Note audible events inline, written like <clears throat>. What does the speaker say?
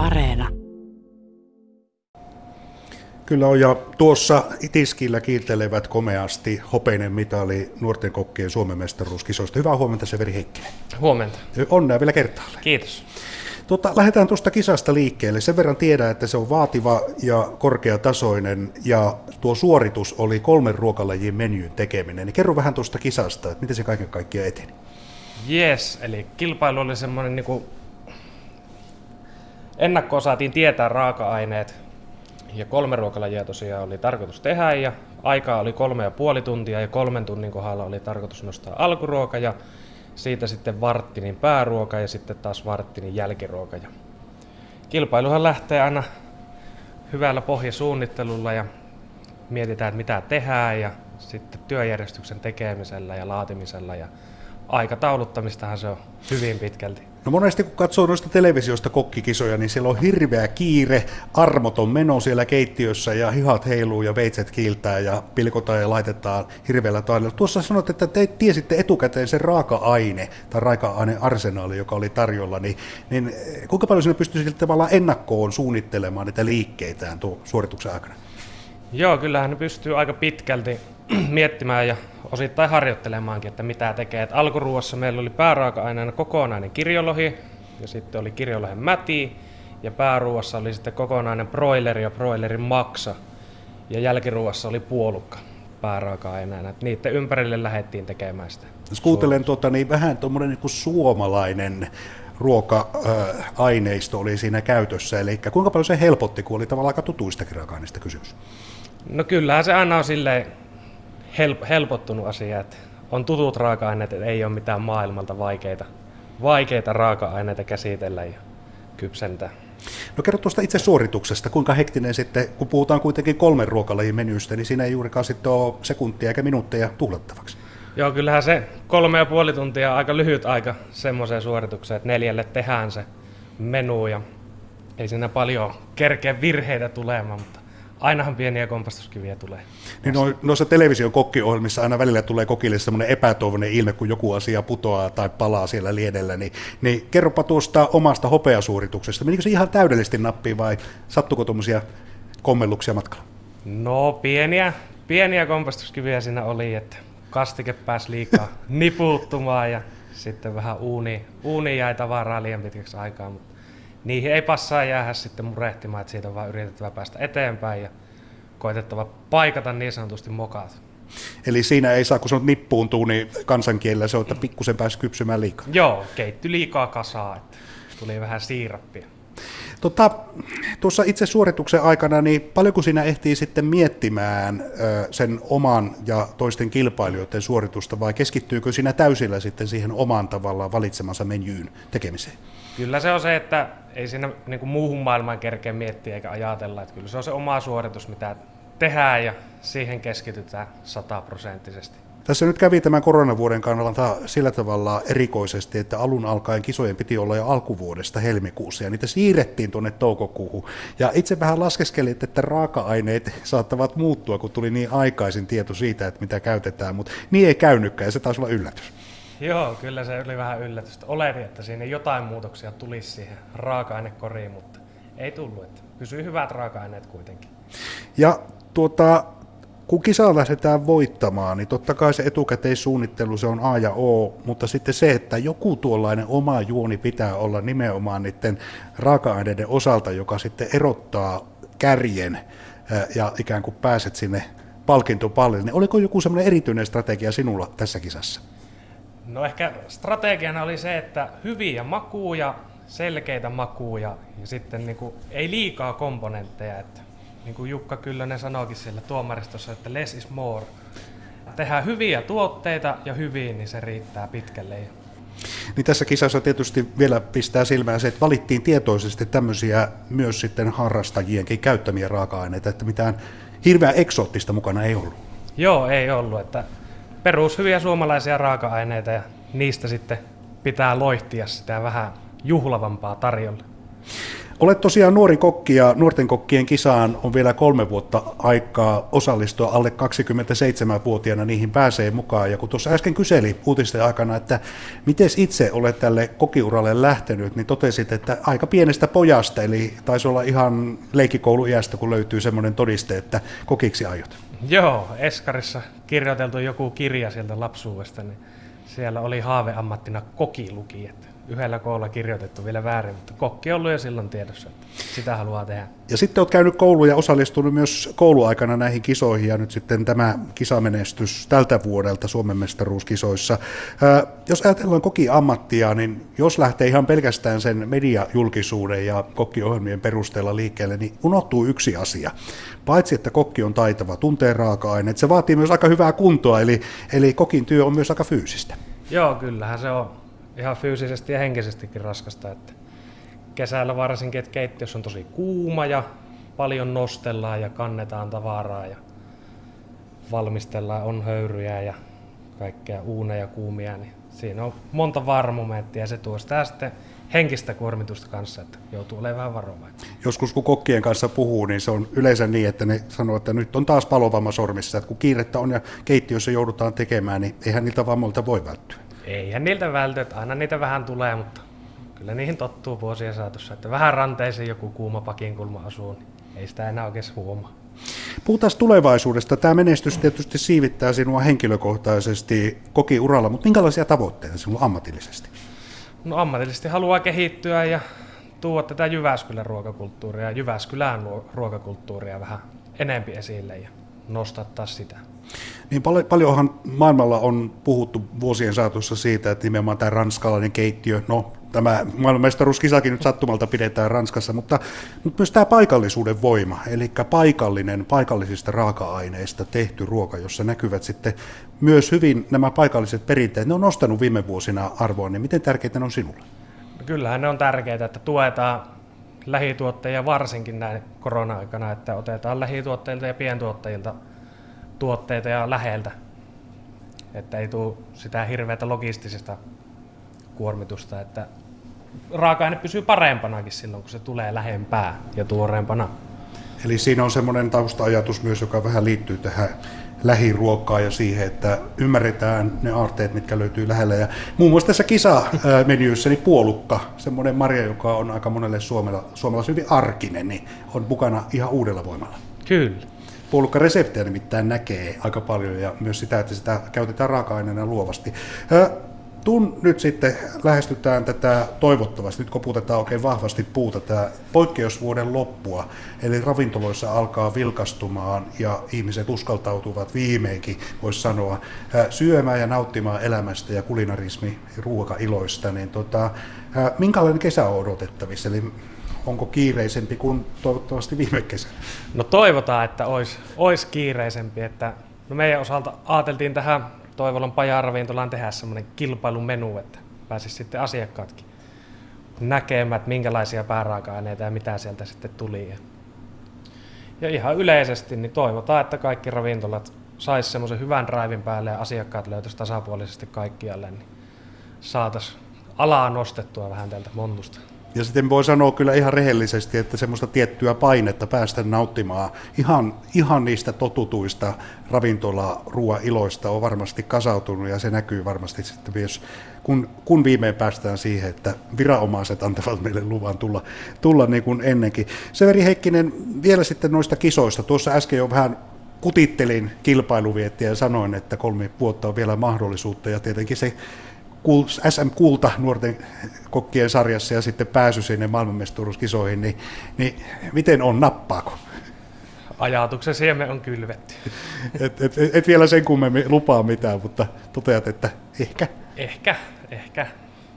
Areena. Kyllä on, ja tuossa tiskillä kiiltelevät komeasti hopeinen mitali nuorten kokkien Suomen mestaruuskisoista. Hyvää huomenta Severi Heikkinen. Huomenta. Onnea vielä kertaalle. Kiitos. Tota, lähdetään tuosta kisasta liikkeelle. Sen verran tiedän, että se on vaativa ja korkeatasoinen ja tuo suoritus oli kolmen ruokalajin menyyn tekeminen. Niin kerro vähän tuosta kisasta, että miten se kaiken kaikkiaan eteni. Yes, eli kilpailu oli semmoinen niin ennakkoon saatiin tietää raaka-aineet ja kolme ruokalajia tosiaan oli tarkoitus tehdä ja aikaa oli kolme ja puoli tuntia ja kolmen tunnin kohdalla oli tarkoitus nostaa alkuruoka ja siitä sitten varttinin pääruoka ja sitten taas varttinin jälkiruoka. Ja kilpailuhan lähtee aina hyvällä pohjasuunnittelulla ja mietitään, mitä tehdään ja sitten työjärjestyksen tekemisellä ja laatimisella ja aikatauluttamistahan se on hyvin pitkälti. No monesti kun katsoo noista televisiosta kokkikisoja, niin siellä on hirveä kiire, armoton meno siellä keittiössä ja hihat heiluu ja veitset kiiltää ja pilkotaan ja laitetaan hirveällä taidella. Tuossa sanot, että te tiesitte etukäteen sen raaka-aine tai raaka-aine arsenaali, joka oli tarjolla, niin, niin kuinka paljon sinne pystyisi tavallaan ennakkoon suunnittelemaan niitä liikkeitään tuon suorituksen aikana? Joo, kyllähän ne pystyy aika pitkälti <clears throat> miettimään ja osittain harjoittelemaankin, että mitä tekee. Et alkuruuassa meillä oli pääraaka-aineena kokonainen kirjolohi ja sitten oli kirjolohen mäti ja pääruuassa oli sitten kokonainen broileri ja broilerin maksa ja jälkiruuassa oli puolukka pääraaka-aineena. Et niiden ympärille lähdettiin tekemään sitä. Jos kuuntelen tuota, niin vähän tuommoinen niin suomalainen ruoka-aineisto oli siinä käytössä, eli kuinka paljon se helpotti, kun oli tavallaan aika tutuistakin raaka-aineista kysymys? No kyllähän se aina on silleen help, helpottunut asia, että on tutut raaka-aineet, että ei ole mitään maailmalta vaikeita, vaikeita raaka-aineita käsitellä ja kypsentää. No kerro tuosta itse suorituksesta, kuinka hektinen sitten, kun puhutaan kuitenkin kolmen ruokalajin menystä, niin siinä ei juurikaan sitten ole sekuntia eikä minuutteja tuhlattavaksi. Joo, kyllähän se kolme ja puoli tuntia on aika lyhyt aika semmoiseen suoritukseen, että neljälle tehdään se menu ja ei siinä paljon kerkeä virheitä tulemaan, mutta ainahan pieniä kompastuskiviä tulee. Niin no, noissa television kokkiohjelmissa aina välillä tulee kokille semmoinen epätoivoinen ilme, kun joku asia putoaa tai palaa siellä liedellä, niin, niin kerropa tuosta omasta hopeasuorituksesta. Menikö se ihan täydellisesti nappiin vai sattuko tuommoisia kommelluksia matkalla? No pieniä, pieniä kompastuskiviä siinä oli, että kastike pääsi liikaa <laughs> nipuuttumaan ja sitten vähän uuni, uuni jäi tavaraa liian pitkäksi aikaa, mutta niihin ei passaa jäädä sitten murehtimaan, että siitä on vaan yritettävä päästä eteenpäin ja koitettava paikata niin sanotusti mokaat. Eli siinä ei saa, kun se on nippuuntuu, niin kansankielellä se on, että pikkusen pääsi kypsymään liikaa. Joo, keitty liikaa kasaa, että tuli vähän siirappia. Tota, tuossa itse suorituksen aikana, niin paljonko siinä ehtii sitten miettimään sen oman ja toisten kilpailijoiden suoritusta, vai keskittyykö siinä täysillä sitten siihen omaan tavallaan valitsemansa menyyn tekemiseen? Kyllä se on se, että ei siinä niin kuin muuhun maailmaan kerkeä miettiä eikä ajatella, että kyllä se on se oma suoritus, mitä tehdään ja siihen keskitytään sataprosenttisesti. Tässä nyt kävi tämän koronavuoden kannalta sillä tavalla erikoisesti, että alun alkaen kisojen piti olla jo alkuvuodesta helmikuussa ja niitä siirrettiin tuonne toukokuuhun. Ja itse vähän laskeskelin, että raaka-aineet saattavat muuttua, kun tuli niin aikaisin tieto siitä, että mitä käytetään, mutta niin ei käynytkään ja se taisi olla yllätys. Joo, kyllä se oli vähän yllätystä. Oletin, että siinä jotain muutoksia tulisi siihen raaka-ainekoriin, mutta ei tullut. Että pysyi hyvät raaka-aineet kuitenkin. Ja tuota, kun kisaa lähdetään voittamaan, niin totta kai se etukäteissuunnittelu se on A ja O, mutta sitten se, että joku tuollainen oma juoni pitää olla nimenomaan niiden raaka-aineiden osalta, joka sitten erottaa kärjen ja ikään kuin pääset sinne palkintopallille, niin oliko joku semmoinen erityinen strategia sinulla tässä kisassa? No ehkä strategiana oli se, että hyviä makuja, selkeitä makuja ja sitten niin kuin, ei liikaa komponentteja. Että, niin kuin Jukka Kyllönen sanoikin siellä tuomaristossa, että less is more. Tehdään hyviä tuotteita ja hyvin, niin se riittää pitkälle. Niin tässä kisassa tietysti vielä pistää silmään se, että valittiin tietoisesti tämmöisiä myös sitten harrastajienkin käyttämiä raaka-aineita, että mitään hirveän eksoottista mukana ei ollut. Joo, ei ollut. Että perushyviä suomalaisia raaka-aineita ja niistä sitten pitää loihtia sitä vähän juhlavampaa tarjolla. Olet tosiaan nuori kokki ja nuorten kokkien kisaan on vielä kolme vuotta aikaa osallistua alle 27-vuotiaana niihin pääsee mukaan. Ja kun tuossa äsken kyseli uutisten aikana, että miten itse olet tälle kokiuralle lähtenyt, niin totesit, että aika pienestä pojasta, eli taisi olla ihan leikikouluiästä, kun löytyy semmoinen todiste, että kokiksi aiot. Joo, Eskarissa kirjoiteltu joku kirja sieltä lapsuudesta, niin siellä oli haaveammattina kokiluki, että yhdellä koolla kirjoitettu vielä väärin, mutta kokki on ollut jo silloin tiedossa, että sitä haluaa tehdä. Ja sitten olet käynyt kouluun ja osallistunut myös kouluaikana näihin kisoihin ja nyt sitten tämä kisamenestys tältä vuodelta Suomen mestaruuskisoissa. Ää, jos ajatellaan koki-ammattia, niin jos lähtee ihan pelkästään sen mediajulkisuuden ja kokkiohjelmien perusteella liikkeelle, niin unohtuu yksi asia. Paitsi että kokki on taitava, tuntee raaka-aineet, se vaatii myös aika hyvää kuntoa, eli, eli kokin työ on myös aika fyysistä. Joo, kyllähän se on ihan fyysisesti ja henkisestikin raskasta. Että kesällä varsinkin, että keittiössä on tosi kuuma ja paljon nostellaan ja kannetaan tavaraa ja valmistellaan, on höyryjä ja kaikkea uuneja kuumia, niin siinä on monta varmomenttia ja se tuo sitä sitten henkistä kuormitusta kanssa, että joutuu olemaan vähän varovainen. Joskus kun kokkien kanssa puhuu, niin se on yleensä niin, että ne sanoo, että nyt on taas palovamma sormissa, että kun kiirettä on ja keittiössä joudutaan tekemään, niin eihän niiltä vammoilta voi välttyä. Eihän niiltä välty, että aina niitä vähän tulee, mutta kyllä niihin tottuu vuosien saatossa, että vähän ranteeseen joku kuuma pakinkulma asuu, niin ei sitä enää oikein huomaa. Puhutaan tulevaisuudesta. Tämä menestys tietysti siivittää sinua henkilökohtaisesti kokiuralla, mutta minkälaisia tavoitteita sinulla ammatillisesti? No ammatillisesti haluaa kehittyä ja tuoda tätä Jyväskylän ruokakulttuuria ja Jyväskylän ruokakulttuuria vähän enempi esille ja nostattaa sitä. Niin pal- paljonhan maailmalla on puhuttu vuosien saatossa siitä, että nimenomaan tämä ranskalainen keittiö, no tämä maailmanmestaruuskisakin nyt sattumalta pidetään Ranskassa, mutta, mutta myös tämä paikallisuuden voima, eli paikallinen, paikallisista raaka-aineista tehty ruoka, jossa näkyvät sitten myös hyvin nämä paikalliset perinteet, ne on nostanut viime vuosina arvoa, niin miten tärkeitä ne on sinulle? No kyllähän ne on tärkeitä, että tuetaan lähituottajia varsinkin näin korona-aikana, että otetaan lähituotteilta ja pientuottajilta tuotteita ja läheltä, että ei tule sitä hirveätä logistisesta kuormitusta, että raaka-aine pysyy parempanakin silloin, kun se tulee lähempää ja tuoreempana. Eli siinä on semmoinen tausta-ajatus myös, joka vähän liittyy tähän lähiruokaa ja siihen, että ymmärretään ne aarteet, mitkä löytyy lähellä. Ja muun muassa tässä kisamenyssä niin puolukka, semmoinen marja, joka on aika monelle suomala, suomalaisille hyvin arkinen, niin on mukana ihan uudella voimalla. Kyllä. Puolukkareseptejä nimittäin näkee aika paljon ja myös sitä, että sitä käytetään raaka-aineena luovasti. Tun nyt sitten lähestytään tätä toivottavasti, nyt koputetaan oikein vahvasti puuta, tämä poikkeusvuoden loppua, eli ravintoloissa alkaa vilkastumaan ja ihmiset uskaltautuvat viimeinkin, voisi sanoa, syömään ja nauttimaan elämästä ja kulinarismi ruokailoista, niin tota, minkälainen kesä on odotettavissa, eli onko kiireisempi kuin toivottavasti viime kesä? No toivotaan, että olisi, olisi kiireisempi, että no meidän osalta ajateltiin tähän Toivolon pajaravintolaan tehdä semmoinen kilpailumenu, että pääsisi sitten asiakkaatkin näkemään, että minkälaisia pääraaka-aineita ja mitä sieltä sitten tuli. Ja ihan yleisesti niin toivotaan, että kaikki ravintolat saisi semmoisen hyvän raivin päälle ja asiakkaat löytäisi tasapuolisesti kaikkialle, niin saataisiin alaa nostettua vähän tältä montusta. Ja sitten voi sanoa kyllä ihan rehellisesti, että semmoista tiettyä painetta päästä nauttimaan ihan, ihan niistä totutuista ravintola iloista on varmasti kasautunut ja se näkyy varmasti sitten myös, kun, kun viimein päästään siihen, että viranomaiset antavat meille luvan tulla, tulla niin kuin ennenkin. Severi Heikkinen, vielä sitten noista kisoista. Tuossa äsken jo vähän kutittelin kilpailuviettiä ja sanoin, että kolme vuotta on vielä mahdollisuutta ja tietenkin se SM Kulta nuorten kokkien sarjassa ja sitten pääsy sinne maailmanmestaruuskisoihin, niin, niin miten on, nappaako? Ajatuksen siemen on kylvetty. et, et, et vielä sen kummemmin lupaa mitään, mutta toteat, että ehkä. Ehkä, ehkä.